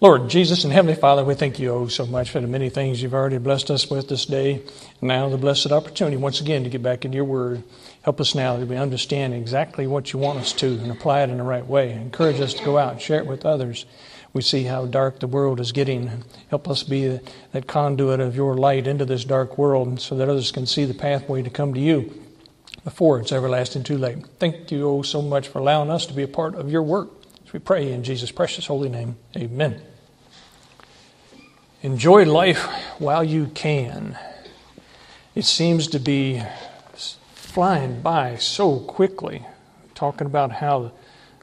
Lord Jesus and Heavenly Father, we thank you oh so much for the many things you've already blessed us with this day. Now, the blessed opportunity once again to get back into your word. Help us now that we understand exactly what you want us to and apply it in the right way. Encourage us to go out and share it with others. We see how dark the world is getting. Help us be that conduit of your light into this dark world so that others can see the pathway to come to you before it's everlasting too late. Thank you oh so much for allowing us to be a part of your work. We pray in Jesus' precious holy name. Amen. Enjoy life while you can. It seems to be flying by so quickly. Talking about how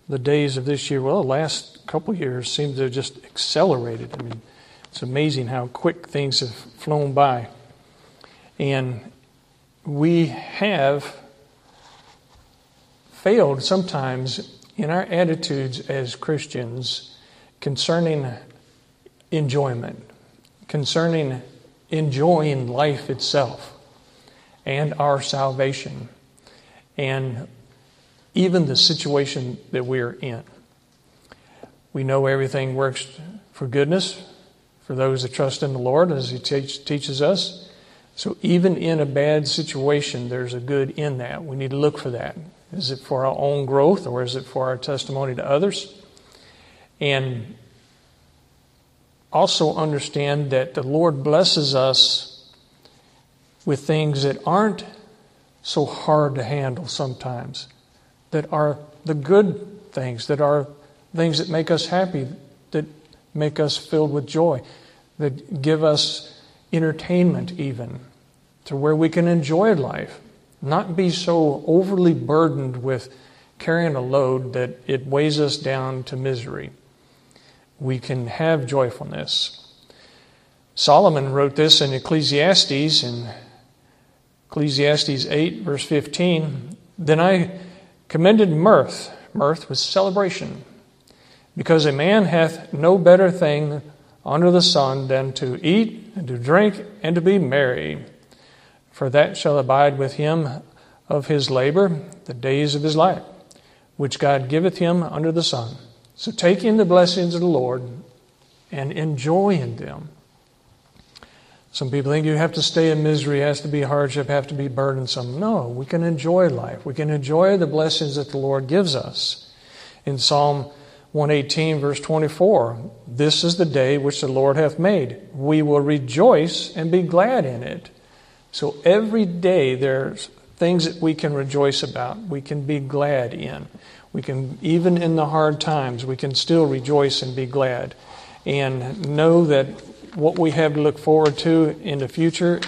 the days of this year, well, the last couple years seem to have just accelerated. I mean, it's amazing how quick things have flown by. And we have failed sometimes in our attitudes as Christians concerning enjoyment concerning enjoying life itself and our salvation and even the situation that we're in. We know everything works for goodness for those that trust in the Lord, as He teach, teaches us. So, even in a bad situation, there's a good in that. We need to look for that. Is it for our own growth or is it for our testimony to others? And also understand that the Lord blesses us with things that aren't so hard to handle sometimes, that are the good things, that are things that make us happy, that make us filled with joy, that give us entertainment, even to where we can enjoy life, not be so overly burdened with carrying a load that it weighs us down to misery we can have joyfulness. Solomon wrote this in Ecclesiastes, in Ecclesiastes 8, verse 15. Then I commended mirth. Mirth was celebration. Because a man hath no better thing under the sun than to eat and to drink and to be merry. For that shall abide with him of his labor the days of his life, which God giveth him under the sun. So take in the blessings of the Lord and enjoy in them. Some people think you have to stay in misery, has to be hardship, have to be burdensome. No, we can enjoy life. We can enjoy the blessings that the Lord gives us. In Psalm 118, verse 24, this is the day which the Lord hath made. We will rejoice and be glad in it. So every day there's things that we can rejoice about, we can be glad in. We can, even in the hard times, we can still rejoice and be glad and know that what we have to look forward to in the future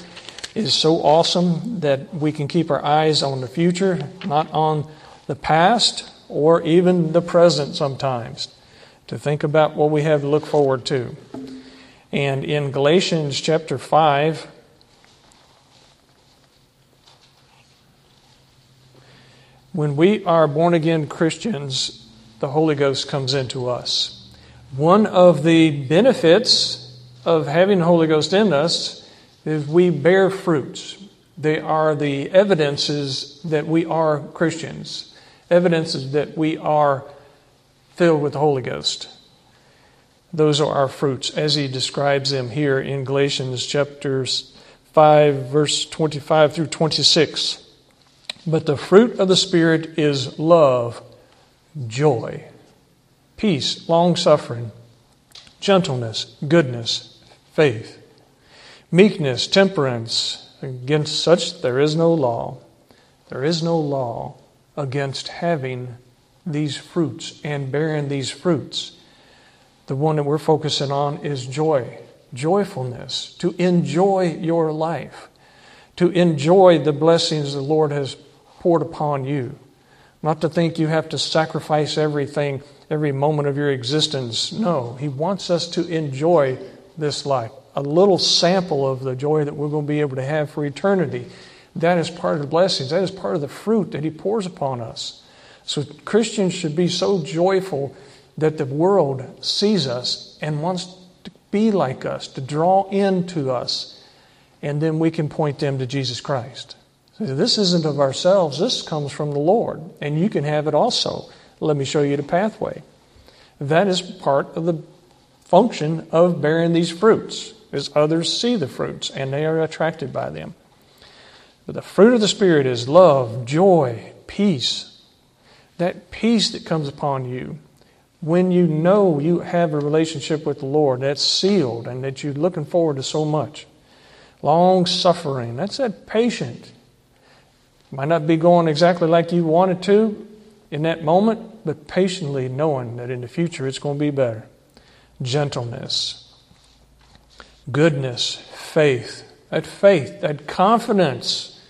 is so awesome that we can keep our eyes on the future, not on the past or even the present sometimes, to think about what we have to look forward to. And in Galatians chapter 5, When we are born again Christians, the Holy Ghost comes into us. One of the benefits of having the Holy Ghost in us is we bear fruits. They are the evidences that we are Christians, evidences that we are filled with the Holy Ghost. Those are our fruits, as he describes them here in Galatians chapters 5, verse 25 through 26. But the fruit of the Spirit is love, joy, peace, long suffering, gentleness, goodness, faith, meekness, temperance. Against such there is no law. There is no law against having these fruits and bearing these fruits. The one that we're focusing on is joy, joyfulness, to enjoy your life, to enjoy the blessings the Lord has poured upon you. Not to think you have to sacrifice everything, every moment of your existence. No, He wants us to enjoy this life. A little sample of the joy that we're going to be able to have for eternity. That is part of the blessings. That is part of the fruit that He pours upon us. So Christians should be so joyful that the world sees us and wants to be like us, to draw into us, and then we can point them to Jesus Christ. This isn't of ourselves, this comes from the Lord, and you can have it also. Let me show you the pathway. That is part of the function of bearing these fruits is others see the fruits and they are attracted by them. But the fruit of the Spirit is love, joy, peace. That peace that comes upon you when you know you have a relationship with the Lord that's sealed and that you're looking forward to so much. Long suffering, that's that patient. Might not be going exactly like you wanted to in that moment, but patiently knowing that in the future it's going to be better. Gentleness, goodness, faith. That faith, that confidence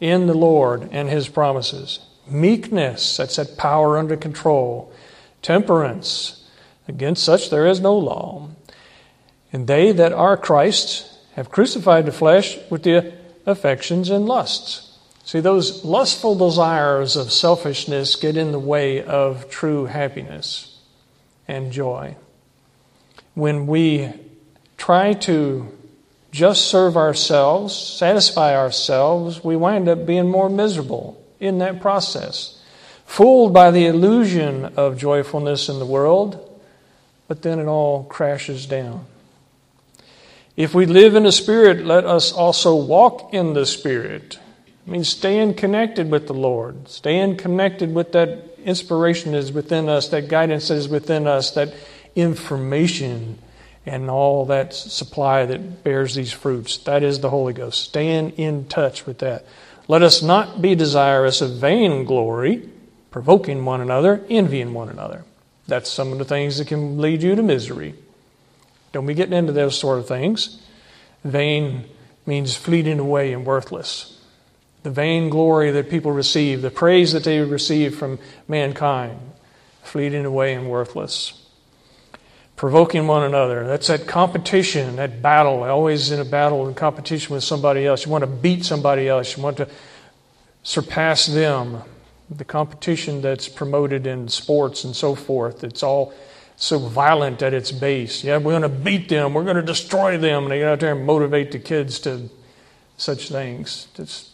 in the Lord and His promises. Meekness, that's that power under control. Temperance, against such there is no law. And they that are Christ's have crucified the flesh with the affections and lusts. See, those lustful desires of selfishness get in the way of true happiness and joy. When we try to just serve ourselves, satisfy ourselves, we wind up being more miserable in that process. Fooled by the illusion of joyfulness in the world, but then it all crashes down. If we live in the Spirit, let us also walk in the Spirit. I mean, staying connected with the Lord, staying connected with that inspiration that is within us, that guidance that is within us, that information and all that supply that bears these fruits. That is the Holy Ghost. Staying in touch with that. Let us not be desirous of vainglory, provoking one another, envying one another. That's some of the things that can lead you to misery. Don't be getting into those sort of things. Vain means fleeting away and worthless. The vain glory that people receive, the praise that they receive from mankind, fleeting away and worthless. Provoking one another. That's that competition, that battle, always in a battle and competition with somebody else. You want to beat somebody else, you want to surpass them. The competition that's promoted in sports and so forth, it's all so violent at its base. Yeah, we're going to beat them, we're going to destroy them. And they get out there and motivate the kids to such things. It's,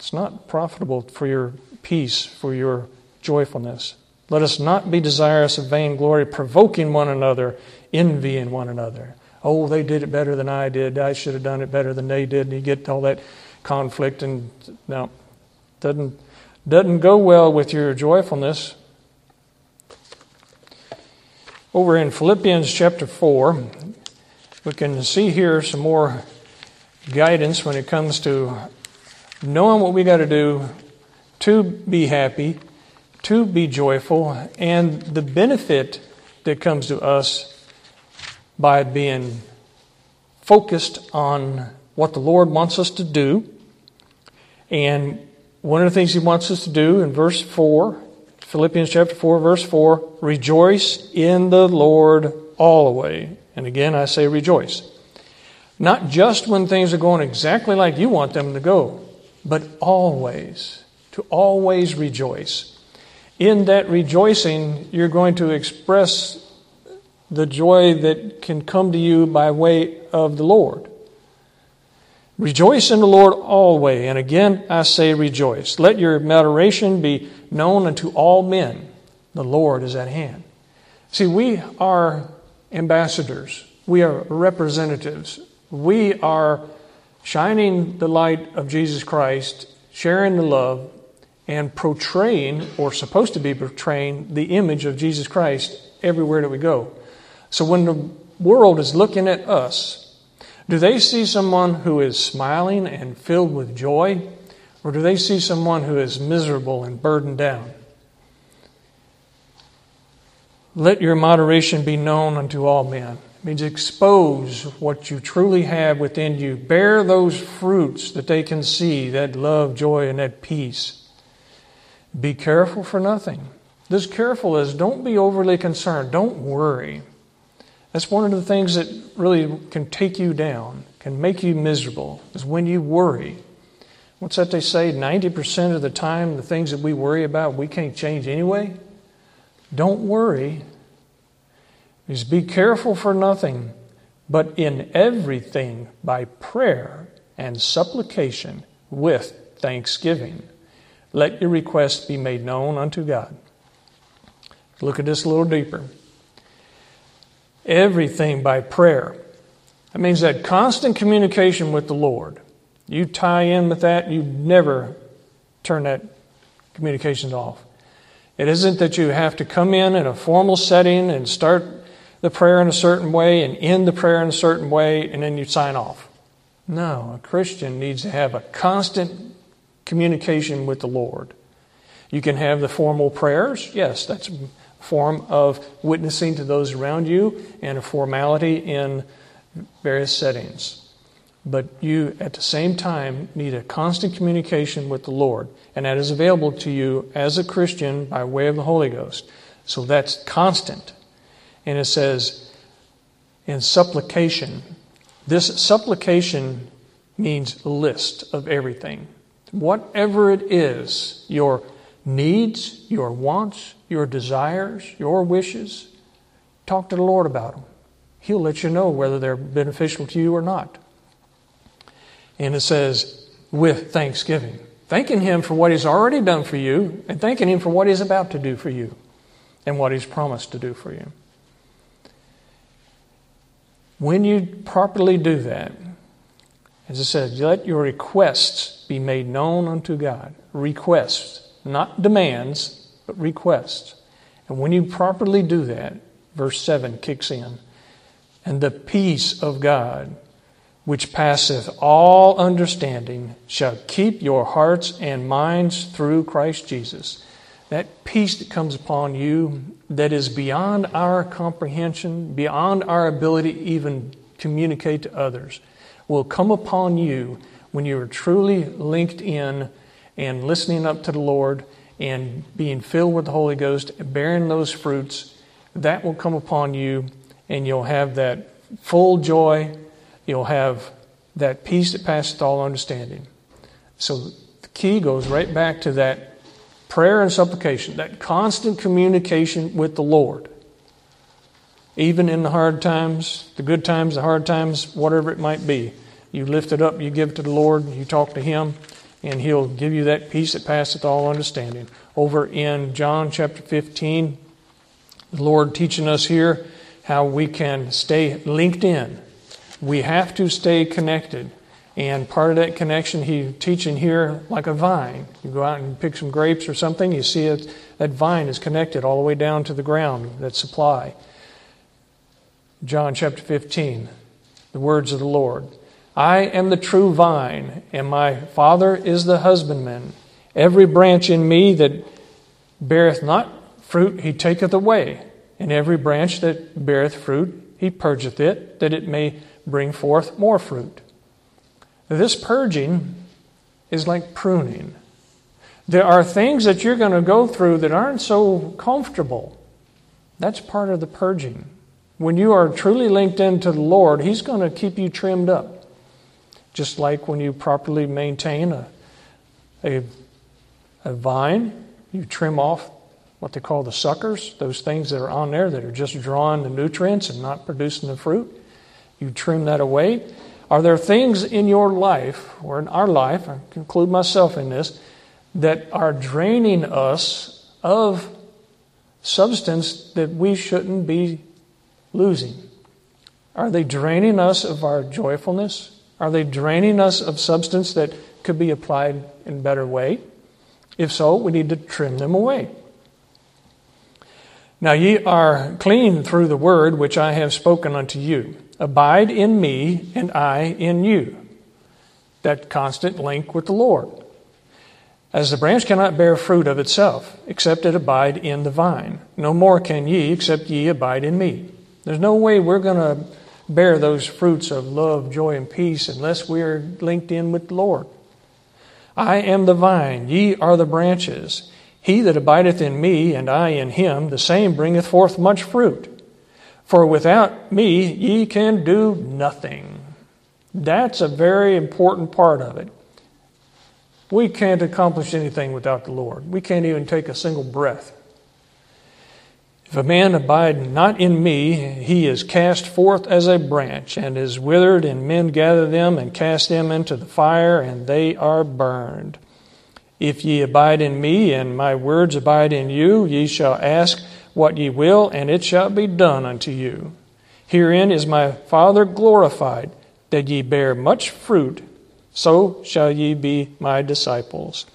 it's not profitable for your peace, for your joyfulness. Let us not be desirous of vainglory, provoking one another, envying one another. Oh, they did it better than I did. I should have done it better than they did. And you get all that conflict, and now doesn't doesn't go well with your joyfulness. Over in Philippians chapter 4, we can see here some more guidance when it comes to knowing what we got to do to be happy, to be joyful, and the benefit that comes to us by being focused on what the Lord wants us to do. And one of the things He wants us to do in verse 4 Philippians chapter 4, verse 4 Rejoice in the Lord always. And again, I say rejoice. Not just when things are going exactly like you want them to go, but always. To always rejoice. In that rejoicing, you're going to express the joy that can come to you by way of the Lord. Rejoice in the Lord always. And again, I say rejoice. Let your moderation be known unto all men. The Lord is at hand. See, we are ambassadors, we are representatives. We are shining the light of Jesus Christ, sharing the love, and portraying, or supposed to be portraying, the image of Jesus Christ everywhere that we go. So when the world is looking at us, do they see someone who is smiling and filled with joy? Or do they see someone who is miserable and burdened down? Let your moderation be known unto all men. Means expose what you truly have within you. Bear those fruits that they can see that love, joy, and that peace. Be careful for nothing. This careful is don't be overly concerned. Don't worry. That's one of the things that really can take you down, can make you miserable, is when you worry. What's that they say? 90% of the time, the things that we worry about, we can't change anyway. Don't worry. Just be careful for nothing, but in everything by prayer and supplication with thanksgiving. Let your requests be made known unto God. Look at this a little deeper. everything by prayer. That means that constant communication with the Lord. You tie in with that, you never turn that communication off. It isn't that you have to come in in a formal setting and start the prayer in a certain way and end the prayer in a certain way and then you sign off. No, a Christian needs to have a constant communication with the Lord. You can have the formal prayers. Yes, that's a form of witnessing to those around you and a formality in various settings. But you, at the same time, need a constant communication with the Lord. And that is available to you as a Christian by way of the Holy Ghost. So that's constant. And it says, in supplication, this supplication means list of everything. Whatever it is, your needs, your wants, your desires, your wishes, talk to the Lord about them. He'll let you know whether they're beneficial to you or not. And it says, with thanksgiving. Thanking Him for what He's already done for you, and thanking Him for what He's about to do for you, and what He's promised to do for you. When you properly do that, as I said, let your requests be made known unto God. Requests, not demands, but requests. And when you properly do that, verse 7 kicks in. And the peace of God, which passeth all understanding, shall keep your hearts and minds through Christ Jesus. That peace that comes upon you, that is beyond our comprehension, beyond our ability to even communicate to others, will come upon you when you are truly linked in and listening up to the Lord and being filled with the Holy Ghost, bearing those fruits. That will come upon you, and you'll have that full joy. You'll have that peace that passeth all understanding. So the key goes right back to that prayer and supplication, that constant communication with the Lord. Even in the hard times, the good times, the hard times, whatever it might be, you lift it up, you give it to the Lord, you talk to Him, and He'll give you that peace that passeth all understanding. Over in John chapter 15, the Lord teaching us here how we can stay linked in. We have to stay connected. And part of that connection, he teaching here like a vine. You go out and pick some grapes or something, you see it, that vine is connected all the way down to the ground, that supply. John chapter 15, the words of the Lord. I am the true vine, and my Father is the husbandman. Every branch in me that beareth not fruit, he taketh away. And every branch that beareth fruit, he purgeth it, that it may bring forth more fruit. This purging is like pruning. There are things that you're going to go through that aren't so comfortable. That's part of the purging. When you are truly linked into the Lord, He's going to keep you trimmed up. Just like when you properly maintain a, a, a vine, you trim off what they call the suckers, those things that are on there that are just drawing the nutrients and not producing the fruit. You trim that away. Are there things in your life, or in our life, I conclude myself in this, that are draining us of substance that we shouldn't be losing? Are they draining us of our joyfulness? Are they draining us of substance that could be applied in better way? If so, we need to trim them away. Now ye are clean through the word which I have spoken unto you. Abide in me, and I in you. That constant link with the Lord. As the branch cannot bear fruit of itself, except it abide in the vine, no more can ye, except ye abide in me. There's no way we're going to bear those fruits of love, joy, and peace unless we're linked in with the Lord. I am the vine, ye are the branches. He that abideth in me, and I in him, the same bringeth forth much fruit. For without me ye can do nothing. That's a very important part of it. We can't accomplish anything without the Lord. We can't even take a single breath. If a man abide not in me, he is cast forth as a branch and is withered, and men gather them and cast them into the fire, and they are burned. If ye abide in me, and my words abide in you, ye shall ask what ye will, and it shall be done unto you. Herein is my Father glorified, that ye bear much fruit, so shall ye be my disciples.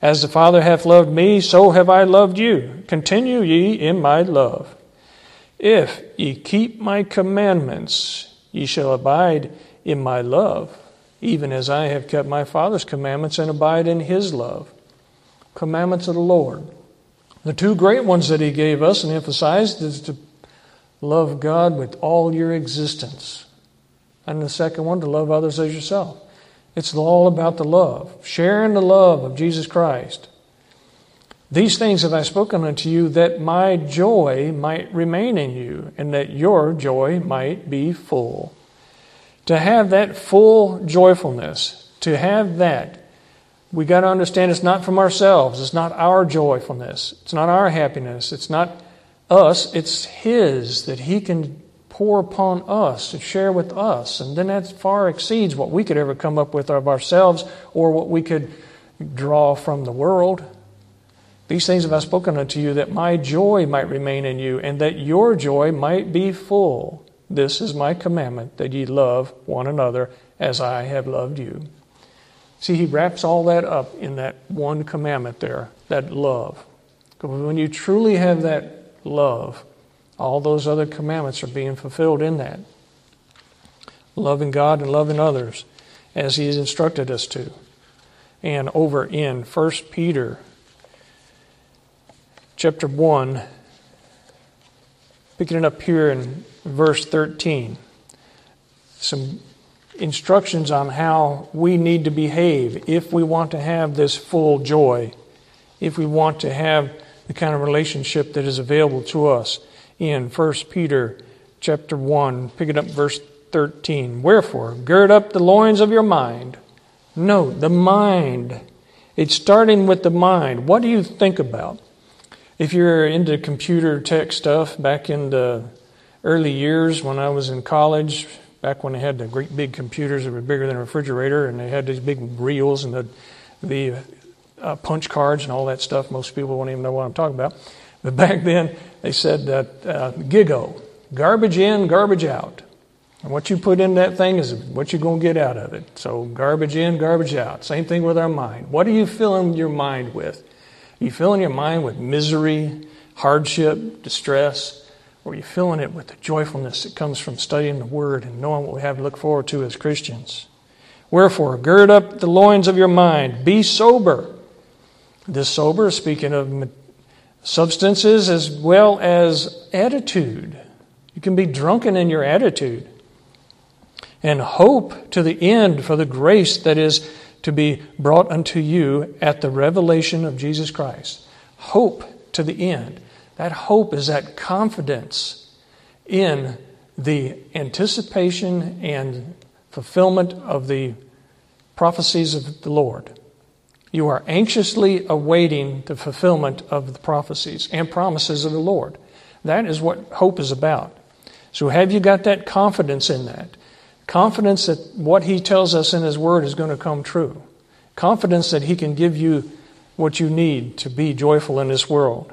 As the Father hath loved me, so have I loved you. Continue ye in my love. If ye keep my commandments, ye shall abide in my love, even as I have kept my Father's commandments and abide in his love. Commandments of the Lord. The two great ones that he gave us and emphasized is to love God with all your existence. And the second one, to love others as yourself. It's all about the love, sharing the love of Jesus Christ. These things have I spoken unto you that my joy might remain in you, and that your joy might be full. To have that full joyfulness, to have that, we got to understand it's not from ourselves. It's not our joyfulness. It's not our happiness. It's not us. It's His that He can pour upon us to share with us. And then that far exceeds what we could ever come up with of ourselves or what we could draw from the world. These things have I spoken unto you that my joy might remain in you and that your joy might be full. This is my commandment that ye love one another as I have loved you. See, he wraps all that up in that one commandment there, that love. When you truly have that love, all those other commandments are being fulfilled in that. Loving God and loving others as He has instructed us to. And over in 1 Peter chapter 1, picking it up here in verse 13, some instructions on how we need to behave if we want to have this full joy, if we want to have the kind of relationship that is available to us in 1 Peter chapter 1, pick it up verse 13. Wherefore, gird up the loins of your mind. No, the mind. It's starting with the mind. What do you think about? If you're into computer tech stuff, back in the early years when I was in college, back when they had the great big computers that were bigger than a refrigerator, and they had these big reels and the, the uh, punch cards and all that stuff, most people won't even know what I'm talking about. But back then, they said that uh, GIGO, garbage in, garbage out. And what you put in that thing is what you're going to get out of it. So garbage in, garbage out. Same thing with our mind. What are you filling your mind with? Are you filling your mind with misery, hardship, distress? Or are you filling it with the joyfulness that comes from studying the Word and knowing what we have to look forward to as Christians? Wherefore, gird up the loins of your mind, be sober. This sober, speaking of substances as well as attitude. You can be drunken in your attitude. And hope to the end for the grace that is to be brought unto you at the revelation of Jesus Christ. Hope to the end. That hope is that confidence in the anticipation and fulfillment of the prophecies of the Lord. You are anxiously awaiting the fulfillment of the prophecies and promises of the Lord. That is what hope is about. So, have you got that confidence in that? Confidence that what He tells us in His Word is going to come true. Confidence that He can give you what you need to be joyful in this world.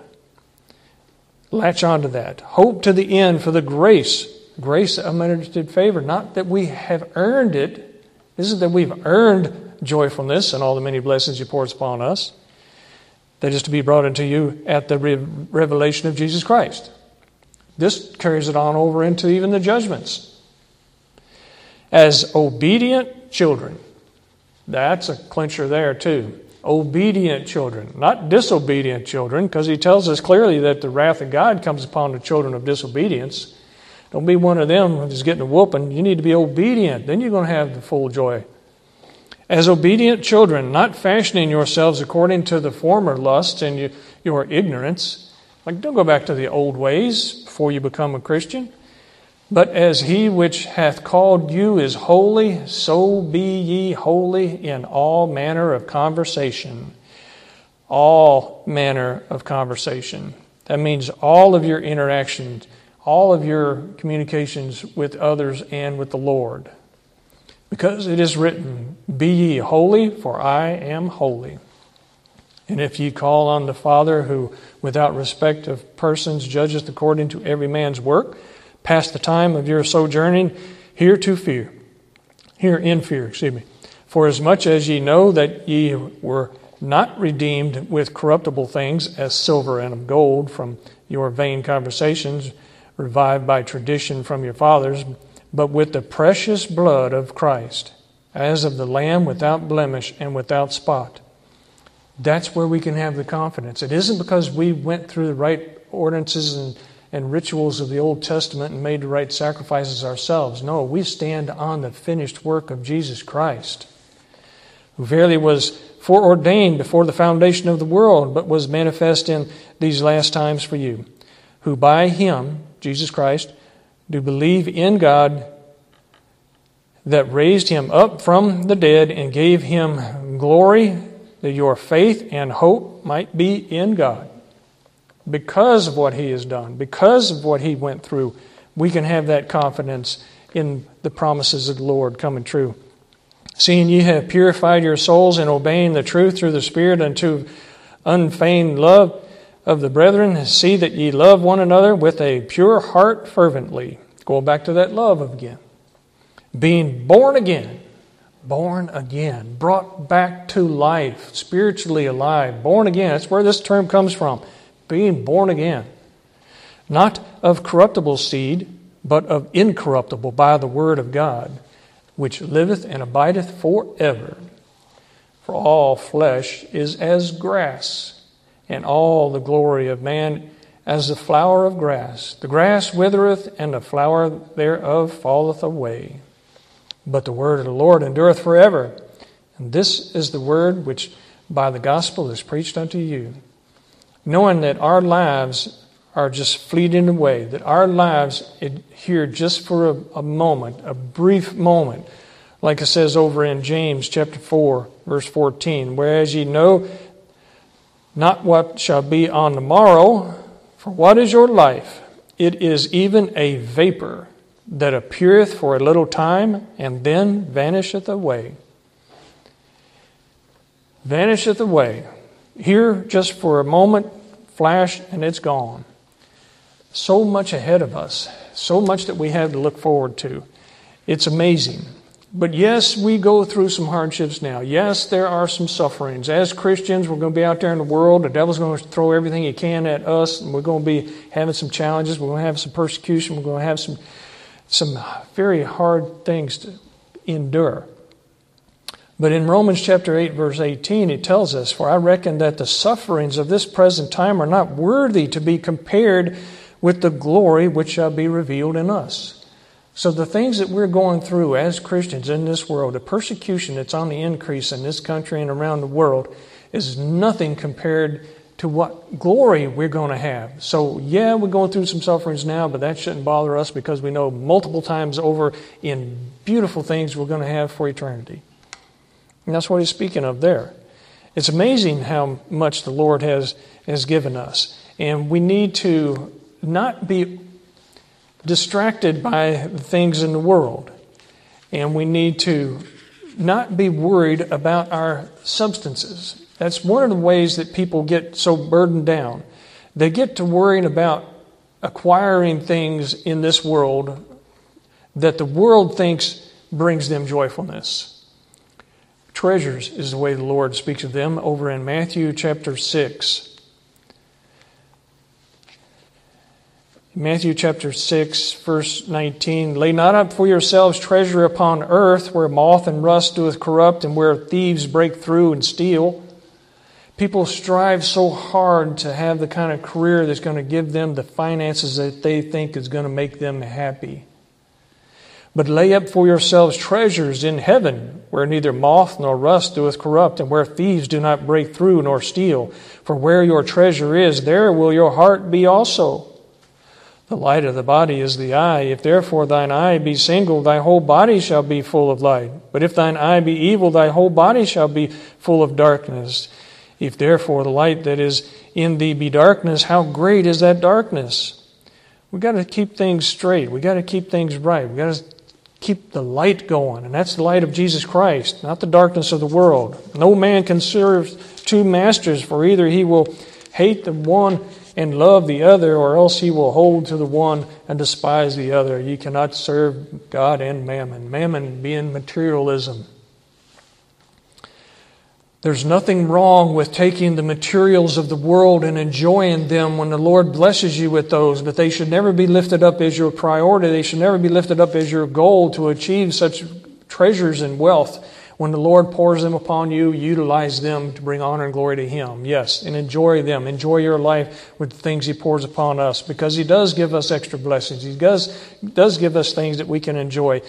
Latch on to that. Hope to the end for the grace, grace of unmerited favor. Not that we have earned it. This is that we've earned joyfulness and all the many blessings He pours upon us. That is to be brought into you at the revelation of Jesus Christ. This carries it on over into even the judgments. As obedient children, that's a clincher there too. Obedient children, not disobedient children, because he tells us clearly that the wrath of God comes upon the children of disobedience. Don't be one of them who's getting a whooping. You need to be obedient. Then you're going to have the full joy as obedient children, not fashioning yourselves according to the former lusts and your ignorance. Like, don't go back to the old ways before you become a Christian. But as he which hath called you is holy, so be ye holy in all manner of conversation. All manner of conversation. That means all of your interactions, all of your communications with others and with the Lord. Because it is written, Be ye holy, for I am holy. And if ye call on the Father, who without respect of persons judgeth according to every man's work, past the time of your sojourning here to fear, here in fear, excuse me. For as much as ye know that ye were not redeemed with corruptible things as silver and gold from your vain conversations, revived by tradition from your fathers, but with the precious blood of Christ, as of the Lamb without blemish and without spot. That's where we can have the confidence. It isn't because we went through the right ordinances and, and rituals of the Old Testament and made the right sacrifices ourselves. No, we stand on the finished work of Jesus Christ, who verily was foreordained before the foundation of the world, but was manifest in these last times for you, who by him, Jesus Christ, do believe in God that raised him up from the dead and gave him glory that your faith and hope might be in God. Because of what He has done, because of what He went through, we can have that confidence in the promises of the Lord coming true. Seeing ye have purified your souls in obeying the truth through the Spirit unto unfeigned love of the brethren, see that ye love one another with a pure heart fervently. Going back to that love again. Being born again born again, brought back to life, spiritually alive, born again. That's where this term comes from being born again. Not of corruptible seed, but of incorruptible by the word of God, which liveth and abideth forever. For all flesh is as grass, and all the glory of man as the flower of grass. The grass withereth, and the flower thereof falleth away. But the word of the Lord endureth forever. And this is the word which by the gospel is preached unto you. Knowing that our lives are just fleeting away, that our lives here just for a, a moment, a brief moment, like it says over in James chapter 4, verse 14, whereas ye know not what shall be on the morrow, for what is your life? It is even a vapor that appeareth for a little time and then vanisheth away. Vanisheth away. Here, just for a moment, flash, and it's gone. So much ahead of us, so much that we have to look forward to. It's amazing. But yes, we go through some hardships now. Yes, there are some sufferings. As Christians, we're going to be out there in the world. The devil's going to throw everything he can at us, and we're going to be having some challenges. We're going to have some persecution. We're going to have some some very hard things to endure. But in Romans chapter 8, verse 18, it tells us, For I reckon that the sufferings of this present time are not worthy to be compared with the glory which shall be revealed in us. So the things that we're going through as Christians in this world, the persecution that's on the increase in this country and around the world, is nothing compared to what glory we're going to have. So, yeah, we're going through some sufferings now, but that shouldn't bother us because we know multiple times over in beautiful things we're going to have for eternity. And that's what he's speaking of there. It's amazing how much the Lord has, has given us. And we need to not be distracted by things in the world. And we need to not be worried about our substances. That's one of the ways that people get so burdened down. They get to worrying about acquiring things in this world that the world thinks brings them joyfulness. Treasures is the way the Lord speaks of them over in Matthew chapter 6. Matthew chapter 6, verse 19 Lay not up for yourselves treasure upon earth, where moth and rust doeth corrupt, and where thieves break through and steal People strive so hard to have the kind of career that's going to give them the finances that they think is going to make them happy. But lay up for yourselves treasures in heaven, where neither moth nor rust doeth corrupt, and where thieves do not break through nor steal. For where your treasure is, there will your heart be also. The light of the body is the eye. If therefore thine eye be single, thy whole body shall be full of light. But if thine eye be evil, thy whole body shall be full of darkness. If therefore the light that is in thee be darkness, how great is that darkness? We've got to keep things straight. We've got to keep things right. We've got to keep the light going, and that's the light of Jesus Christ, not the darkness of the world. No man can serve two masters, for either he will hate the one and love the other, or else he will hold to the one and despise the other. Ye cannot serve God and mammon. Mammon being materialism. There's nothing wrong with taking the materials of the world and enjoying them when the Lord blesses you with those, but they should never be lifted up as your priority. They should never be lifted up as your goal to achieve such treasures and wealth. When the Lord pours them upon you, utilize them to bring honor and glory to Him. Yes, and enjoy them. Enjoy your life with the things He pours upon us because He does give us extra blessings. He does, does give us things that we can enjoy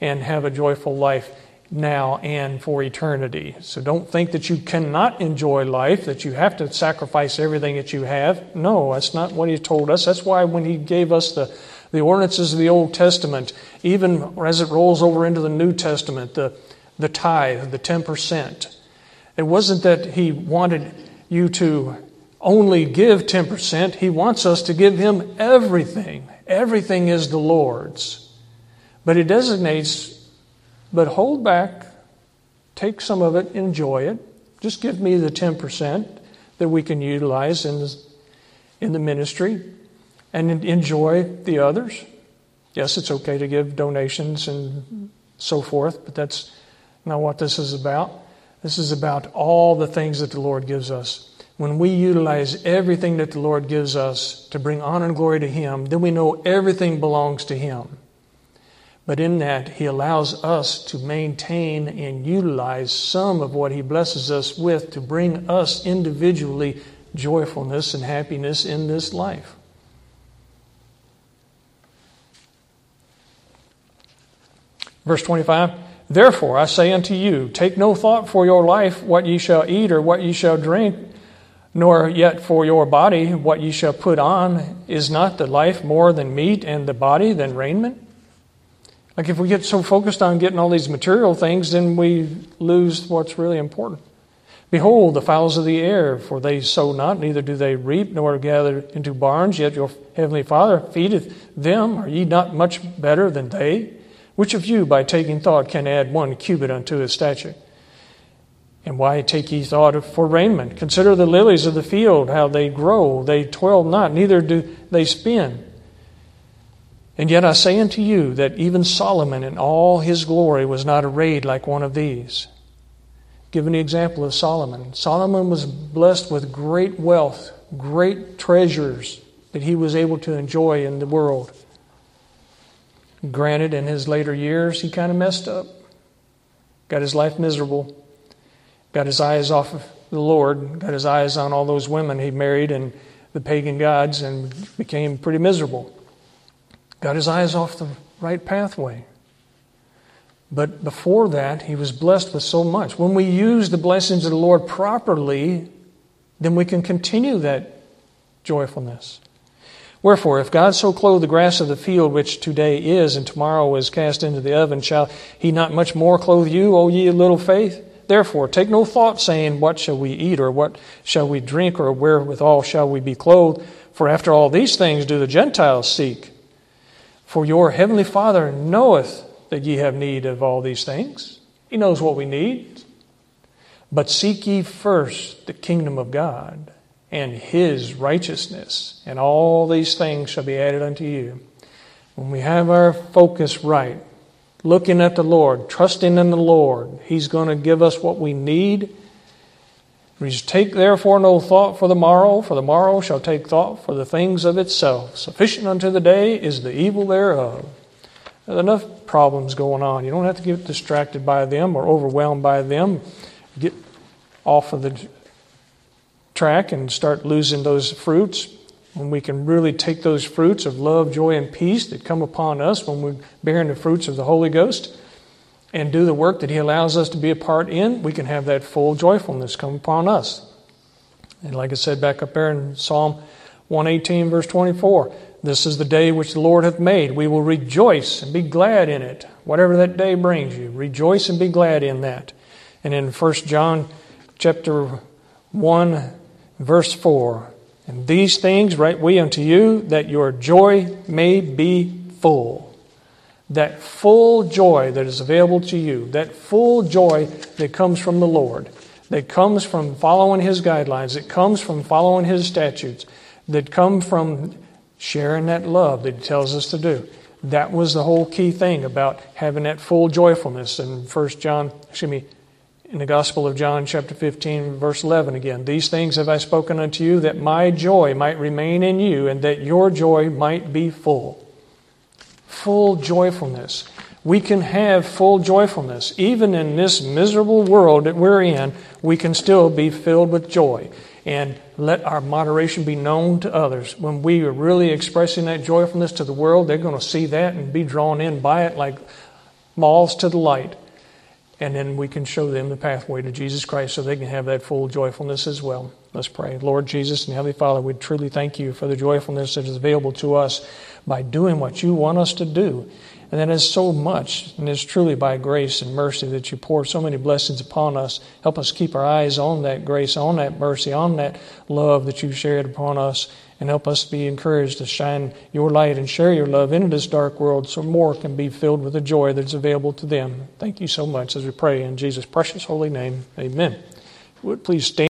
and have a joyful life now and for eternity. So don't think that you cannot enjoy life, that you have to sacrifice everything that you have. No, that's not what he told us. That's why when he gave us the, the ordinances of the Old Testament, even as it rolls over into the New Testament, the, the tithe, the 10%, it wasn't that he wanted you to only give 10%. He wants us to give him everything. Everything is the Lord's. But he designates but hold back, take some of it, enjoy it. Just give me the 10% that we can utilize in the, in the ministry and enjoy the others. Yes, it's okay to give donations and so forth, but that's not what this is about. This is about all the things that the Lord gives us. When we utilize everything that the Lord gives us to bring honor and glory to Him, then we know everything belongs to Him. But in that, He allows us to maintain and utilize some of what He blesses us with to bring us individually joyfulness and happiness in this life. Verse 25 Therefore I say unto you, take no thought for your life, what ye shall eat or what ye shall drink, nor yet for your body, what ye shall put on. Is not the life more than meat, and the body than raiment? Like if we get so focused on getting all these material things, then we lose what's really important. Behold, the fowls of the air, for they sow not, neither do they reap, nor gather into barns, yet your heavenly Father feedeth them. Are ye not much better than they? Which of you, by taking thought, can add one cubit unto his stature? And why take ye thought for raiment? Consider the lilies of the field, how they grow. They toil not, neither do they spin. And yet I say unto you that even Solomon in all his glory was not arrayed like one of these. Give an example of Solomon. Solomon was blessed with great wealth, great treasures that he was able to enjoy in the world. Granted, in his later years, he kind of messed up, got his life miserable, got his eyes off of the Lord, got his eyes on all those women he married and the pagan gods, and became pretty miserable got his eyes off the right pathway. But before that, he was blessed with so much. When we use the blessings of the Lord properly, then we can continue that joyfulness. Wherefore, if God so clothe the grass of the field, which today is and tomorrow is cast into the oven, shall he not much more clothe you, O ye little faith? Therefore, take no thought, saying, What shall we eat, or what shall we drink, or wherewithal shall we be clothed? For after all these things do the Gentiles seek. For your heavenly Father knoweth that ye have need of all these things. He knows what we need. But seek ye first the kingdom of God and his righteousness, and all these things shall be added unto you. When we have our focus right, looking at the Lord, trusting in the Lord, He's going to give us what we need Take therefore no thought for the morrow, for the morrow shall take thought for the things of itself. Sufficient unto the day is the evil thereof. There's enough problems going on. You don't have to get distracted by them or overwhelmed by them. Get off of the track and start losing those fruits. When we can really take those fruits of love, joy, and peace that come upon us when we're bearing the fruits of the Holy Ghost and do the work that He allows us to be a part in, we can have that full joyfulness come upon us. And like I said back up there in Psalm 118, verse 24, this is the day which the Lord hath made. We will rejoice and be glad in it. Whatever that day brings you, rejoice and be glad in that. And in 1 John chapter 1, verse 4, and these things write we unto you, that your joy may be full that full joy that is available to you, that full joy that comes from the Lord, that comes from following His guidelines, that comes from following His statutes, that come from sharing that love that He tells us to do. That was the whole key thing about having that full joyfulness. In First John, excuse me, in the Gospel of John, chapter 15, verse 11 again. These things have I spoken unto you, that my joy might remain in you, and that your joy might be full. Full joyfulness. We can have full joyfulness. Even in this miserable world that we're in, we can still be filled with joy and let our moderation be known to others. When we are really expressing that joyfulness to the world, they're going to see that and be drawn in by it like moths to the light. And then we can show them the pathway to Jesus Christ so they can have that full joyfulness as well. Let's pray. Lord Jesus and Heavenly Father, we truly thank you for the joyfulness that is available to us by doing what you want us to do. And that is so much, and it's truly by grace and mercy that you pour so many blessings upon us. Help us keep our eyes on that grace, on that mercy, on that love that you've shared upon us, and help us be encouraged to shine your light and share your love into this dark world so more can be filled with the joy that's available to them. Thank you so much as we pray in Jesus' precious holy name. Amen. Would please stand.